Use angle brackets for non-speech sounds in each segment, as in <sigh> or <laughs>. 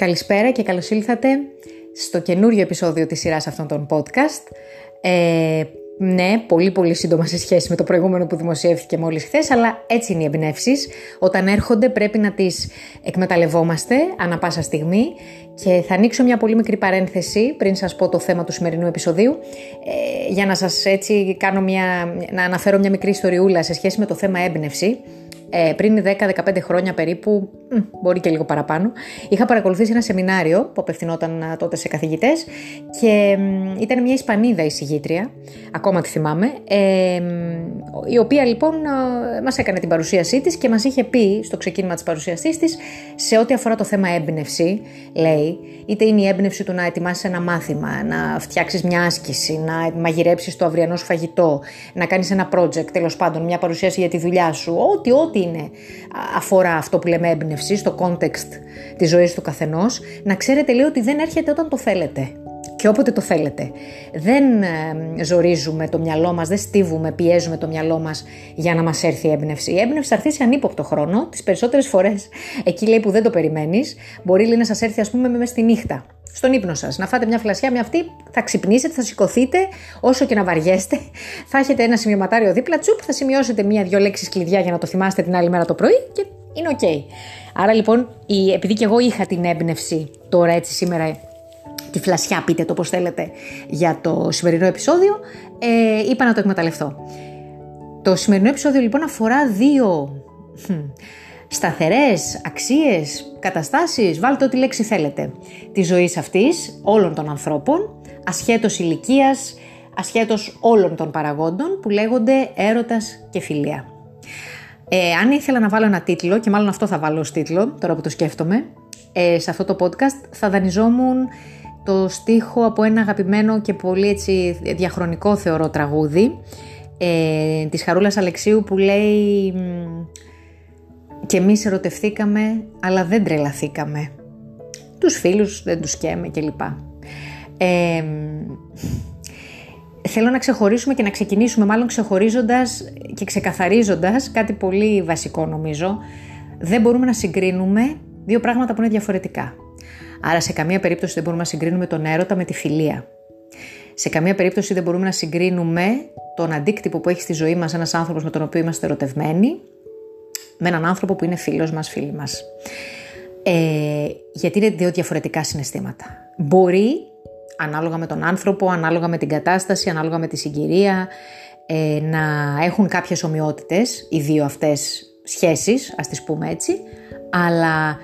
Καλησπέρα και καλώς ήλθατε στο καινούριο επεισόδιο της σειράς αυτών των podcast. Ε, ναι, πολύ πολύ σύντομα σε σχέση με το προηγούμενο που δημοσιεύθηκε μόλις χθες, αλλά έτσι είναι οι εμπνεύσεις. Όταν έρχονται πρέπει να τις εκμεταλλευόμαστε ανα πάσα στιγμή και θα ανοίξω μια πολύ μικρή παρένθεση πριν σας πω το θέμα του σημερινού επεισοδίου ε, για να σας έτσι κάνω μια, να αναφέρω μια μικρή ιστοριούλα σε σχέση με το θέμα έμπνευση ε, πριν 10-15 χρόνια περίπου, μπορεί και λίγο παραπάνω, είχα παρακολουθήσει ένα σεμινάριο που απευθυνόταν ε, τότε σε καθηγητές και ήταν μια Ισπανίδα εισηγήτρια, ακόμα τη θυμάμαι, ε, η οποία λοιπόν ε, μας έκανε την παρουσίασή της και μας είχε πει στο ξεκίνημα της παρουσίασής της σε ό,τι αφορά το θέμα έμπνευση, λέει, είτε είναι η έμπνευση του να ετοιμάσεις ένα μάθημα, να φτιάξεις μια άσκηση, να μαγειρέψεις το αυριανό σου φαγητό, να κάνεις ένα project, τέλος πάντων, μια παρουσίαση για τη δουλειά σου, ό,τι, ό,τι είναι αφορά αυτό που λέμε έμπνευση, στο context της ζωής του καθενός, να ξέρετε λέει ότι δεν έρχεται όταν το θέλετε και όποτε το θέλετε. Δεν ε, ζορίζουμε το μυαλό μας, δεν στίβουμε, πιέζουμε το μυαλό μας για να μας έρθει η έμπνευση. Η έμπνευση θα έρθει σε ανύποπτο χρόνο, τις περισσότερες φορές εκεί λέει που δεν το περιμένεις, μπορεί λέει, να σας έρθει ας πούμε μέσα στη νύχτα στον ύπνο σας. Να φάτε μια φλασιά με αυτή, θα ξυπνήσετε, θα σηκωθείτε, όσο και να βαριέστε. Θα έχετε ένα σημειωματάριο δίπλα, τσουπ, θα σημειώσετε μία-δυο λέξεις κλειδιά για να το θυμάστε την άλλη μέρα το πρωί και είναι οκ. Άρα λοιπόν, η, επειδή και εγώ είχα την έμπνευση τώρα έτσι σήμερα, τη φλασιά πείτε το πώς θέλετε, για το σημερινό επεισόδιο, ε, είπα να το εκμεταλλευτώ. Το σημερινό επεισόδιο λοιπόν αφορά δύο σταθερές αξίες, καταστάσεις, βάλτε ό,τι λέξη θέλετε, της ζωής αυτής, όλων των ανθρώπων, ασχέτως ηλικίας, ασχέτως όλων των παραγόντων που λέγονται έρωτας και φιλία. Ε, αν ήθελα να βάλω ένα τίτλο, και μάλλον αυτό θα βάλω ως τίτλο, τώρα που το σκέφτομαι, ε, σε αυτό το podcast θα δανειζόμουν το στίχο από ένα αγαπημένο και πολύ έτσι διαχρονικό θεωρώ τραγούδι ε, της Χαρούλας Αλεξίου που λέει και εμείς ερωτευθήκαμε, αλλά δεν τρελαθήκαμε. Τους φίλους δεν τους σκέμε κλπ. Ε, θέλω να ξεχωρίσουμε και να ξεκινήσουμε μάλλον ξεχωρίζοντας και ξεκαθαρίζοντας κάτι πολύ βασικό νομίζω. Δεν μπορούμε να συγκρίνουμε δύο πράγματα που είναι διαφορετικά. Άρα σε καμία περίπτωση δεν μπορούμε να συγκρίνουμε τον έρωτα με τη φιλία. Σε καμία περίπτωση δεν μπορούμε να συγκρίνουμε τον αντίκτυπο που έχει στη ζωή μας ένας άνθρωπος με τον οποίο είμαστε ερωτευμένοι με έναν άνθρωπο που είναι φίλος μας, φίλη μας. Ε, γιατί είναι δύο διαφορετικά συναισθήματα. Μπορεί, ανάλογα με τον άνθρωπο, ανάλογα με την κατάσταση, ανάλογα με τη συγκυρία, ε, να έχουν κάποιες ομοιότητες οι δύο αυτές σχέσεις, ας τις πούμε έτσι, αλλά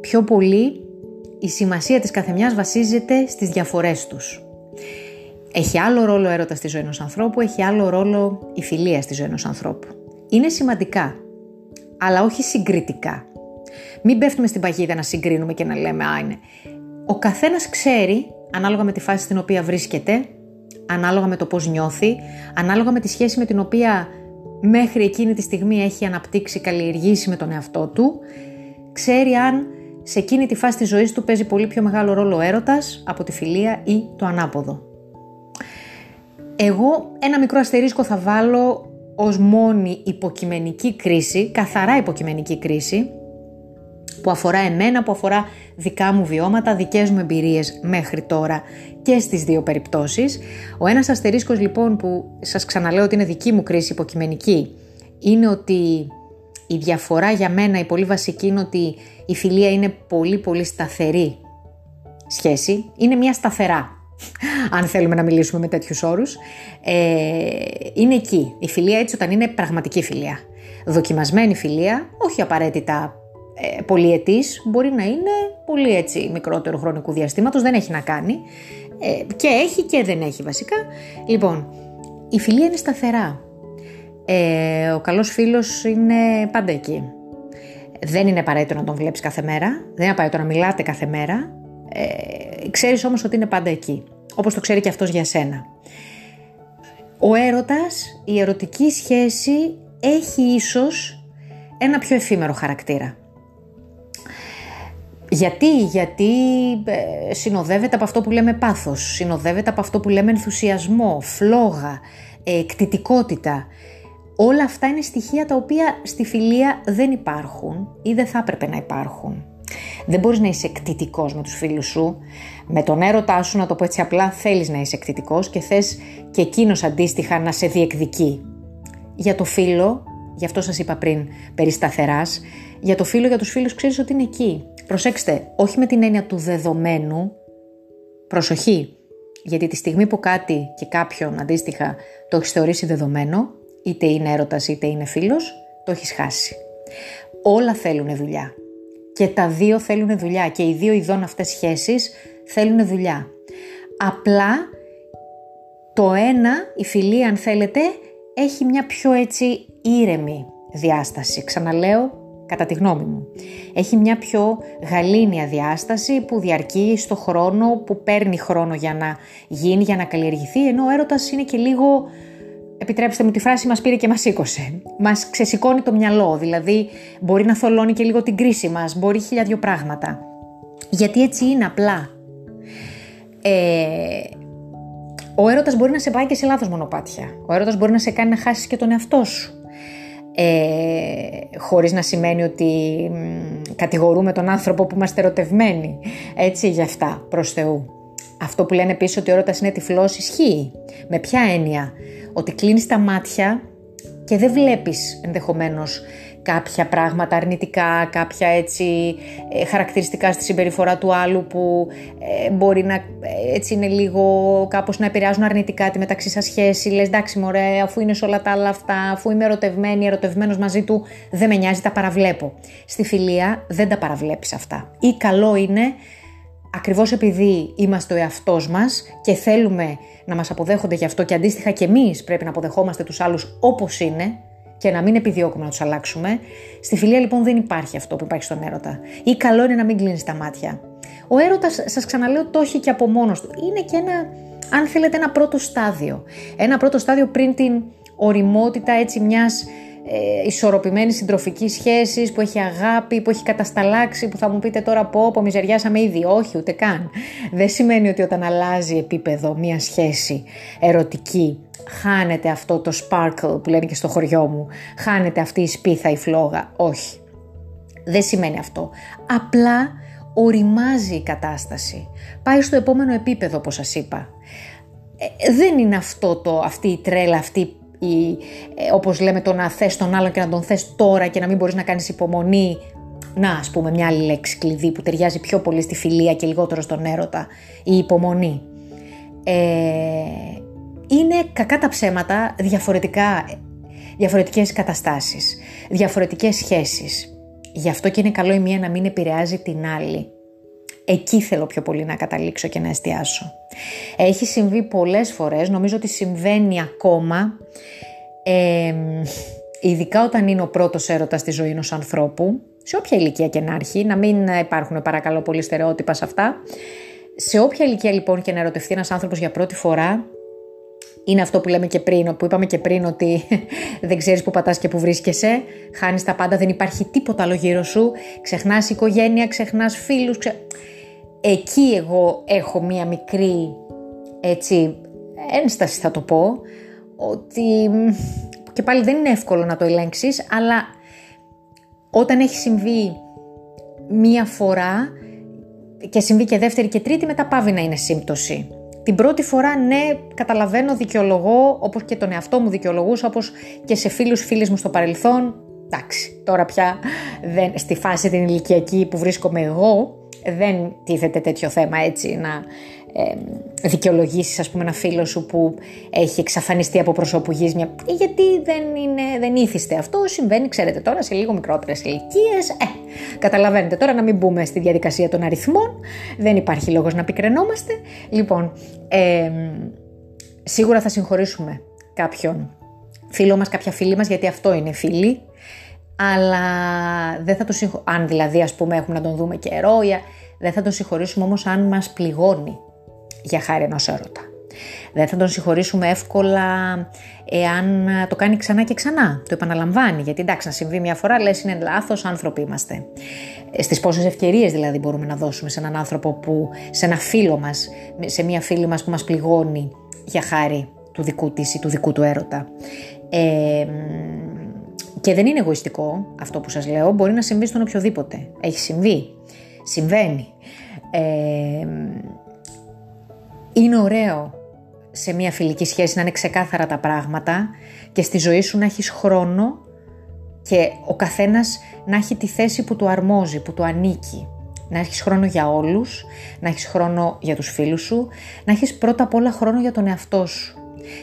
πιο πολύ η σημασία της καθεμιάς βασίζεται στις διαφορές τους. Έχει άλλο ρόλο έρωτας στη ζωή ενός ανθρώπου, έχει άλλο ρόλο η φιλία στη ζωή ενός ανθρώπου. Είναι σημαντικά αλλά όχι συγκριτικά. Μην πέφτουμε στην παγίδα να συγκρίνουμε και να λέμε «Α, είναι». Ο καθένας ξέρει, ανάλογα με τη φάση στην οποία βρίσκεται, ανάλογα με το πώς νιώθει, ανάλογα με τη σχέση με την οποία μέχρι εκείνη τη στιγμή έχει αναπτύξει, καλλιεργήσει με τον εαυτό του, ξέρει αν σε εκείνη τη φάση της ζωής του παίζει πολύ πιο μεγάλο ρόλο ο έρωτας από τη φιλία ή το ανάποδο. Εγώ ένα μικρό αστερίσκο θα βάλω ως μόνη υποκειμενική κρίση, καθαρά υποκειμενική κρίση, που αφορά εμένα, που αφορά δικά μου βιώματα, δικές μου εμπειρίες μέχρι τώρα και στις δύο περιπτώσεις. Ο ένας αστερίσκος λοιπόν που σας ξαναλέω ότι είναι δική μου κρίση υποκειμενική, είναι ότι η διαφορά για μένα η πολύ βασική είναι ότι η φιλία είναι πολύ πολύ σταθερή σχέση, είναι μια σταθερά αν θέλουμε να μιλήσουμε με τέτοιους όρους, ε, είναι εκεί. Η φιλία έτσι όταν είναι πραγματική φιλία. Δοκιμασμένη φιλία, όχι απαραίτητα ε, πολυετής, μπορεί να είναι πολύ έτσι μικρότερο χρονικού διαστήματος, δεν έχει να κάνει. Ε, και έχει και δεν έχει βασικά. Λοιπόν, η φιλία είναι σταθερά. Ε, ο καλός φίλος είναι πάντα εκεί. Δεν είναι απαραίτητο να τον βλέπεις κάθε μέρα, δεν είναι απαραίτητο να μιλάτε κάθε μέρα, ε, ξέρεις όμως ότι είναι πάντα εκεί, όπως το ξέρει και αυτός για σένα. Ο έρωτας, η ερωτική σχέση έχει ίσως ένα πιο εφήμερο χαρακτήρα. Γιατί, γιατί ε, συνοδεύεται από αυτό που λέμε πάθος, συνοδεύεται από αυτό που λέμε ενθουσιασμό, φλόγα, ε, κτητικότητα. Όλα αυτά είναι στοιχεία τα οποία στη φιλία δεν υπάρχουν ή δεν θα έπρεπε να υπάρχουν. Δεν μπορείς να είσαι εκτιτικός με τους φίλους σου. Με τον έρωτά σου, να το πω έτσι απλά, θέλεις να είσαι εκτιτικός και θες και εκείνος αντίστοιχα να σε διεκδικεί. Για το φίλο, γι' αυτό σας είπα πριν περί σταθεράς, για το φίλο, για τους φίλους ξέρεις ότι είναι εκεί. Προσέξτε, όχι με την έννοια του δεδομένου, προσοχή, γιατί τη στιγμή που κάτι και κάποιον αντίστοιχα το έχεις θεωρήσει δεδομένο, είτε είναι έρωτας είτε είναι φίλος, το έχεις χάσει. Όλα θέλουν δουλειά. Και τα δύο θέλουν δουλειά και οι δύο ειδών αυτές σχέσεις θέλουν δουλειά. Απλά το ένα, η φιλία αν θέλετε, έχει μια πιο έτσι ήρεμη διάσταση. Ξαναλέω, κατά τη γνώμη μου. Έχει μια πιο γαλήνια διάσταση που διαρκεί στο χρόνο, που παίρνει χρόνο για να γίνει, για να καλλιεργηθεί, ενώ ο έρωτας είναι και λίγο επιτρέψτε μου τη φράση, μας πήρε και μας σήκωσε. Μας ξεσηκώνει το μυαλό, δηλαδή μπορεί να θολώνει και λίγο την κρίση μας, μπορεί χίλια δυο πράγματα. Γιατί έτσι είναι απλά. Ε, ο έρωτας μπορεί να σε πάει και σε λάθος μονοπάτια. Ο έρωτας μπορεί να σε κάνει να χάσεις και τον εαυτό σου. Ε, χωρίς να σημαίνει ότι κατηγορούμε τον άνθρωπο που είμαστε ερωτευμένοι. Έτσι για αυτά, προς Θεού. Αυτό που λένε επίσης ότι ο έρωτας είναι τυφλός ισχύει. Με ποια έννοια; Ότι κλείνεις τα μάτια και δεν βλέπεις ενδεχομένως κάποια πράγματα αρνητικά, κάποια έτσι ε, χαρακτηριστικά στη συμπεριφορά του άλλου που ε, μπορεί να έτσι είναι λίγο κάπως να επηρεάζουν αρνητικά τη μεταξύ σας σχέση. Λες εντάξει μωρέ αφού είναι σε όλα τα άλλα αυτά, αφού είμαι ερωτευμένη, ερωτευμένος μαζί του δεν με νοιάζει, τα παραβλέπω. Στη φιλία δεν τα παραβλέπεις αυτά. Ή καλό είναι ακριβώς επειδή είμαστε ο εαυτός μας και θέλουμε να μας αποδέχονται γι' αυτό και αντίστοιχα και εμείς πρέπει να αποδεχόμαστε τους άλλους όπως είναι και να μην επιδιώκουμε να τους αλλάξουμε. Στη φιλία λοιπόν δεν υπάρχει αυτό που υπάρχει στον έρωτα. Ή καλό είναι να μην κλείνεις τα μάτια. Ο έρωτας, σας ξαναλέω, το έχει και από μόνος του. Είναι και ένα, αν θέλετε, ένα πρώτο στάδιο. Ένα πρώτο στάδιο πριν την οριμότητα έτσι μιας ε, ισορροπημένη συντροφική σχέση, που έχει αγάπη, που έχει κατασταλάξει, που θα μου πείτε τώρα πω, πω μιζεριάσαμε ήδη. Όχι, ούτε καν. Δεν σημαίνει ότι όταν αλλάζει επίπεδο μια σχέση ερωτική, χάνεται αυτό το sparkle που λένε και στο χωριό μου, χάνεται αυτή η σπίθα, η φλόγα. Όχι. Δεν σημαίνει αυτό. Απλά οριμάζει η κατάσταση. Πάει στο επόμενο επίπεδο, όπως σας είπα. Ε, δεν είναι αυτό το, αυτή η τρέλα, αυτή ή ε, όπως λέμε το να θες τον άλλον και να τον θες τώρα και να μην μπορείς να κάνεις υπομονή. Να ας πούμε μια άλλη λέξη κλειδί που ταιριάζει πιο πολύ στη φιλία και λιγότερο στον έρωτα, η υπομονή. Ε, είναι κακά τα ψέματα διαφορετικά, διαφορετικές καταστάσεις, διαφορετικές σχέσεις. Γι' αυτό και είναι καλό η μία να μην επηρεάζει την άλλη. Εκεί θέλω πιο πολύ να καταλήξω και να εστιάσω. Έχει συμβεί πολλές φορές, νομίζω ότι συμβαίνει ακόμα, ε, ειδικά όταν είναι ο πρώτος έρωτας στη ζωή ενός ανθρώπου, σε όποια ηλικία και να έρχει, να μην υπάρχουν παρακαλώ πολύ στερεότυπα σε αυτά. Σε όποια ηλικία λοιπόν και να ερωτευτεί ένας άνθρωπος για πρώτη φορά, είναι αυτό που λέμε και πριν, που είπαμε και πριν ότι <laughs> δεν ξέρεις που πατάς και που βρίσκεσαι, χάνεις τα πάντα, δεν υπάρχει τίποτα άλλο γύρω σου, ξεχνάς οικογένεια, ξεχνάς φίλους, ξε εκεί εγώ έχω μία μικρή έτσι ένσταση θα το πω ότι και πάλι δεν είναι εύκολο να το ελέγξεις αλλά όταν έχει συμβεί μία φορά και συμβεί και δεύτερη και τρίτη μετά πάβει να είναι σύμπτωση. Την πρώτη φορά ναι καταλαβαίνω δικαιολογώ όπως και τον εαυτό μου δικαιολογούσα όπως και σε φίλους φίλες μου στο παρελθόν εντάξει τώρα πια δεν, στη φάση την ηλικιακή που βρίσκομαι εγώ δεν τίθεται τέτοιο θέμα έτσι να ε, δικαιολογήσεις ας πούμε ένα φίλο σου που έχει εξαφανιστεί από προσώπου γης μια... γιατί δεν, είναι, δεν ήθιστε αυτό συμβαίνει ξέρετε τώρα σε λίγο μικρότερες ηλικίες. ε, καταλαβαίνετε τώρα να μην μπούμε στη διαδικασία των αριθμών δεν υπάρχει λόγος να πικρενόμαστε λοιπόν ε, σίγουρα θα συγχωρήσουμε κάποιον φίλο μας, κάποια φίλη μας γιατί αυτό είναι φίλοι αλλά δεν θα το συγχω... αν δηλαδή ας πούμε έχουμε να τον δούμε καιρό, δεν θα τον συγχωρήσουμε όμως αν μας πληγώνει για χάρη ενός έρωτα. Δεν θα τον συγχωρήσουμε εύκολα εάν το κάνει ξανά και ξανά, το επαναλαμβάνει, γιατί εντάξει να συμβεί μια φορά λες είναι λάθος, άνθρωποι είμαστε. Ε, στις πόσες ευκαιρίες δηλαδή μπορούμε να δώσουμε σε έναν άνθρωπο που, σε ένα φίλο μας, σε μια φίλη μας που μας πληγώνει για χάρη του δικού της ή του δικού του έρωτα. Ε, και δεν είναι εγωιστικό αυτό που σας λέω, μπορεί να συμβεί στον οποιοδήποτε. Έχει συμβεί. Συμβαίνει. Ε, είναι ωραίο σε μια φιλική σχέση να είναι ξεκάθαρα τα πράγματα και στη ζωή σου να έχεις χρόνο και ο καθένας να έχει τη θέση που του αρμόζει, που του ανήκει. Να έχεις χρόνο για όλους, να έχεις χρόνο για τους φίλους σου, να έχεις πρώτα απ' όλα χρόνο για τον εαυτό σου.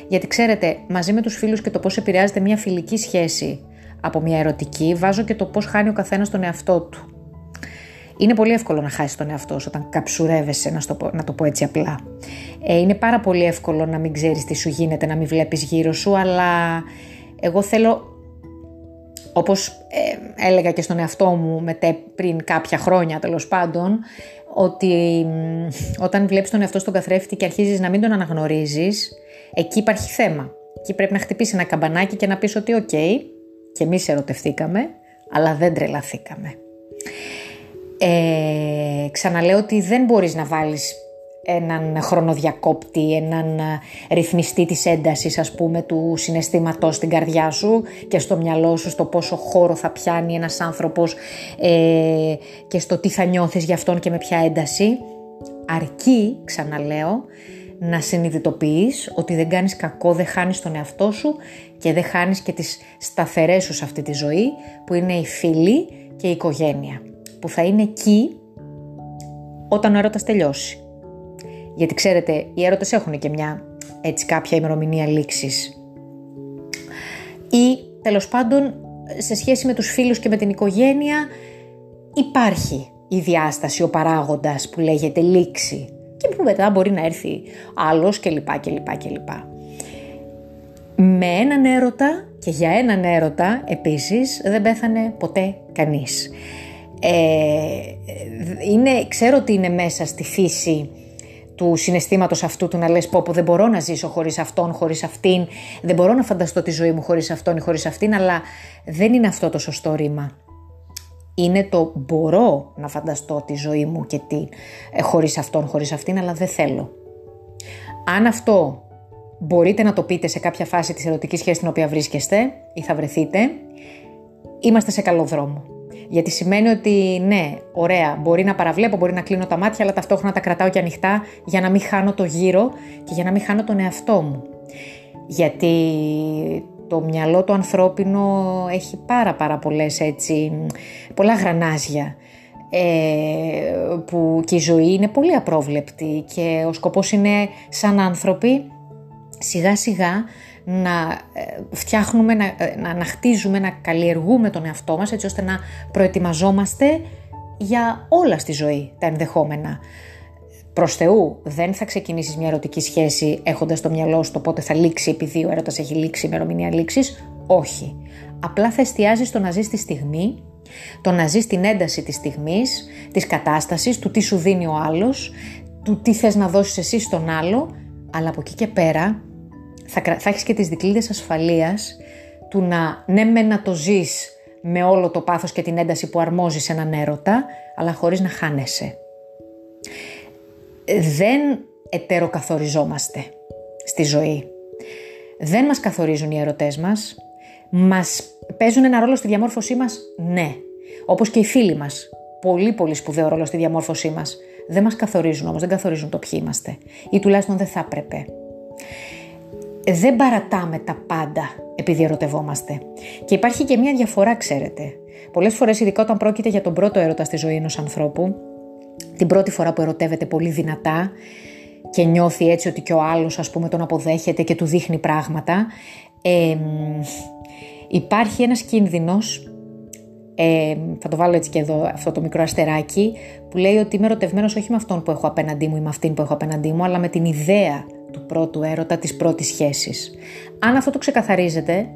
Γιατί ξέρετε, μαζί με τους φίλους και το πώς επηρεάζεται μια φιλική σχέση από μια ερωτική, βάζω και το πώς χάνει ο καθένας τον εαυτό του. Είναι πολύ εύκολο να χάσεις τον εαυτό σου όταν καψουρεύεσαι, να, το πω, να το πω έτσι απλά. Ε, είναι πάρα πολύ εύκολο να μην ξέρεις τι σου γίνεται, να μην βλέπεις γύρω σου, αλλά εγώ θέλω, όπως ε, έλεγα και στον εαυτό μου μετέ, πριν κάποια χρόνια τέλος πάντων, ότι όταν βλέπεις τον εαυτό στον καθρέφτη και αρχίζεις να μην τον αναγνωρίζεις, εκεί υπάρχει θέμα. Εκεί πρέπει να χτυπήσεις ένα καμπανάκι και να πεις ότι ok, okay, και εμείς ερωτευθήκαμε, αλλά δεν τρελαθήκαμε. Ε, ξαναλέω ότι δεν μπορείς να βάλεις έναν χρονοδιακόπτη, έναν ρυθμιστή της έντασης ας πούμε του συναισθήματος στην καρδιά σου και στο μυαλό σου στο πόσο χώρο θα πιάνει ένας άνθρωπος ε, και στο τι θα νιώθεις για αυτόν και με ποια ένταση αρκεί, ξαναλέω, να συνειδητοποιείς ότι δεν κάνεις κακό, δεν χάνεις τον εαυτό σου και δεν χάνεις και τις σταθερές σου σε αυτή τη ζωή που είναι η φίλη και η οικογένεια που θα είναι εκεί όταν ο έρωτας τελειώσει. Γιατί ξέρετε, οι έρωτες έχουν και μια έτσι κάποια ημερομηνία λήξης. Ή τέλος πάντων σε σχέση με τους φίλους και με την οικογένεια υπάρχει η διάσταση, ο παράγοντας που λέγεται λήξη και που μετά μπορεί να έρθει άλλος κλπ. κλπ, κλπ. Με έναν έρωτα και για έναν έρωτα επίσης δεν πέθανε ποτέ κανείς. Ε, είναι, ξέρω ότι είναι μέσα στη φύση του συναισθήματος αυτού του να λες πω που δεν μπορώ να ζήσω χωρίς αυτόν, χωρίς αυτήν, δεν μπορώ να φανταστώ τη ζωή μου χωρίς αυτόν ή χωρίς αυτήν, αλλά δεν είναι αυτό το σωστό ρήμα. Είναι το μπορώ να φανταστώ τη ζωή μου και τι, ε, χωρίς αυτόν, χωρίς αυτήν, αλλά δεν θέλω. Αν αυτό μπορείτε να το πείτε σε κάποια φάση της ερωτικής σχέσης στην οποία βρίσκεστε ή θα βρεθείτε, είμαστε σε καλό δρόμο. Γιατί σημαίνει ότι ναι, ωραία, μπορεί να παραβλέπω, μπορεί να κλείνω τα μάτια, αλλά ταυτόχρονα τα κρατάω και ανοιχτά για να μην χάνω το γύρο και για να μην χάνω τον εαυτό μου. Γιατί το μυαλό του ανθρώπινο έχει πάρα πάρα πολλές έτσι, πολλά γρανάζια ε, που και η ζωή είναι πολύ απρόβλεπτη και ο σκοπός είναι σαν άνθρωποι σιγά σιγά να ε, φτιάχνουμε, να, ε, να, να χτίζουμε, να καλλιεργούμε τον εαυτό μας έτσι ώστε να προετοιμαζόμαστε για όλα στη ζωή τα ενδεχόμενα. Προς Θεού, δεν θα ξεκινήσεις μια ερωτική σχέση έχοντας το μυαλό σου το πότε θα λήξει, επειδή ο έρωτας έχει λήξει, η ημερομηνία λήξης; Όχι. Απλά θα εστιάζεις στο να ζεις τη στιγμή, το να ζεις την ένταση της στιγμής, της κατάστασης, του τι σου δίνει ο άλλος, του τι θες να δώσεις εσύ στον άλλο, αλλά από εκεί και πέρα θα, θα έχεις και τις δικλείδες ασφαλείας του να ναι με να το ζεις με όλο το πάθος και την ένταση που αρμόζει σε έναν έρωτα, αλλά χωρίς να χάνεσαι. Δεν ετεροκαθοριζόμαστε στη ζωή. Δεν μας καθορίζουν οι ερωτές μας. Μας παίζουν ένα ρόλο στη διαμόρφωσή μας, ναι. Όπως και οι φίλοι μας. Πολύ πολύ σπουδαίο ρόλο στη διαμόρφωσή μας. Δεν μας καθορίζουν όμως, δεν καθορίζουν το ποιοι είμαστε. Ή τουλάχιστον δεν θα έπρεπε δεν παρατάμε τα πάντα επειδή ερωτευόμαστε. Και υπάρχει και μια διαφορά, ξέρετε. Πολλές φορές, ειδικά όταν πρόκειται για τον πρώτο έρωτα στη ζωή ενός ανθρώπου, την πρώτη φορά που ερωτεύεται πολύ δυνατά και νιώθει έτσι ότι και ο άλλος ας πούμε τον αποδέχεται και του δείχνει πράγματα, ε, υπάρχει ένας κίνδυνος ε, θα το βάλω έτσι και εδώ αυτό το μικρό αστεράκι, που λέει ότι είμαι ερωτευμένος όχι με αυτόν που έχω απέναντί μου ή με αυτήν που έχω απέναντί μου, αλλά με την ιδέα του πρώτου έρωτα, της πρώτης σχέσης. Αν αυτό το ξεκαθαρίζετε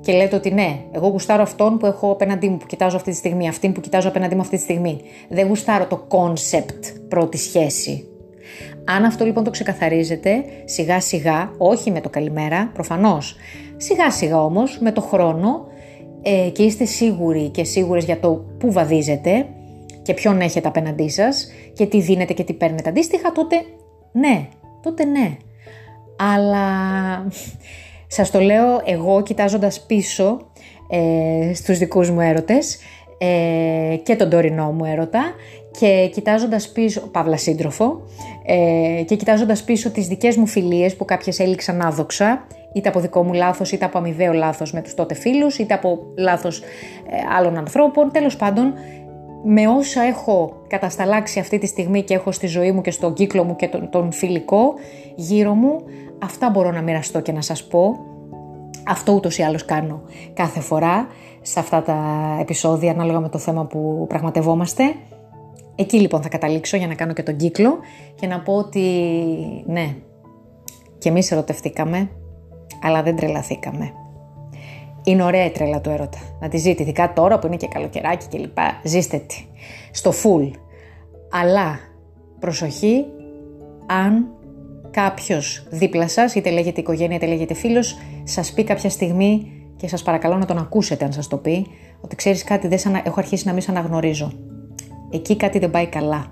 και λέτε ότι ναι, εγώ γουστάρω αυτόν που έχω απέναντί μου, που κοιτάζω αυτή τη στιγμή, αυτήν που κοιτάζω απέναντί μου αυτή τη στιγμή. Δεν γουστάρω το concept πρώτη σχέση. Αν αυτό λοιπόν το ξεκαθαρίζετε, σιγά σιγά, όχι με το καλημέρα, προφανώς, σιγά σιγά όμως, με το χρόνο ε, και είστε σίγουροι και σίγουρες για το πού βαδίζετε και ποιον έχετε απέναντί σας και τι δίνετε και τι παίρνετε αντίστοιχα, τότε ναι, τότε ναι αλλά σας το λέω εγώ κοιτάζοντας πίσω ε, στους δικούς μου έρωτες ε, και τον τωρινό μου έρωτα και κοιτάζοντας πίσω, παύλα σύντροφο, ε, και κοιτάζοντας πίσω τις δικές μου φιλίες που κάποιες έληξαν άδοξα, είτε από δικό μου λάθος, είτε από αμοιβαίο λάθος με τους τότε φίλους, είτε από λάθος ε, άλλων ανθρώπων, τέλος πάντων, με όσα έχω κατασταλάξει αυτή τη στιγμή και έχω στη ζωή μου και στον κύκλο μου και τον, τον φιλικό γύρω μου, αυτά μπορώ να μοιραστώ και να σας πω. Αυτό ούτως ή άλλως κάνω κάθε φορά σε αυτά τα επεισόδια ανάλογα με το θέμα που πραγματευόμαστε. Εκεί λοιπόν θα καταλήξω για να κάνω και τον κύκλο και να πω ότι ναι, και εμείς ερωτευτήκαμε, αλλά δεν τρελαθήκαμε. Είναι ωραία η τρέλα του έρωτα. Να τη ζείτε, ειδικά τώρα που είναι και καλοκαιράκι και λοιπά. Ζήστε τη. Στο full. Αλλά προσοχή αν κάποιος δίπλα σας, είτε λέγεται οικογένεια είτε λέγεται φίλος, σας πει κάποια στιγμή και σας παρακαλώ να τον ακούσετε αν σας το πει, ότι ξέρεις κάτι, δεν σαν, έχω αρχίσει να μην σε αναγνωρίζω. Εκεί κάτι δεν πάει καλά.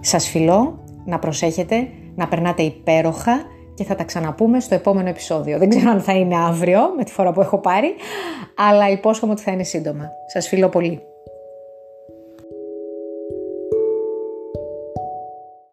Σας φιλώ, να προσέχετε, να περνάτε υπέροχα και θα τα ξαναπούμε στο επόμενο επεισόδιο. Δεν ξέρω αν θα είναι αύριο με τη φορά που έχω πάρει, αλλά υπόσχομαι ότι θα είναι σύντομα. Σας φιλώ πολύ.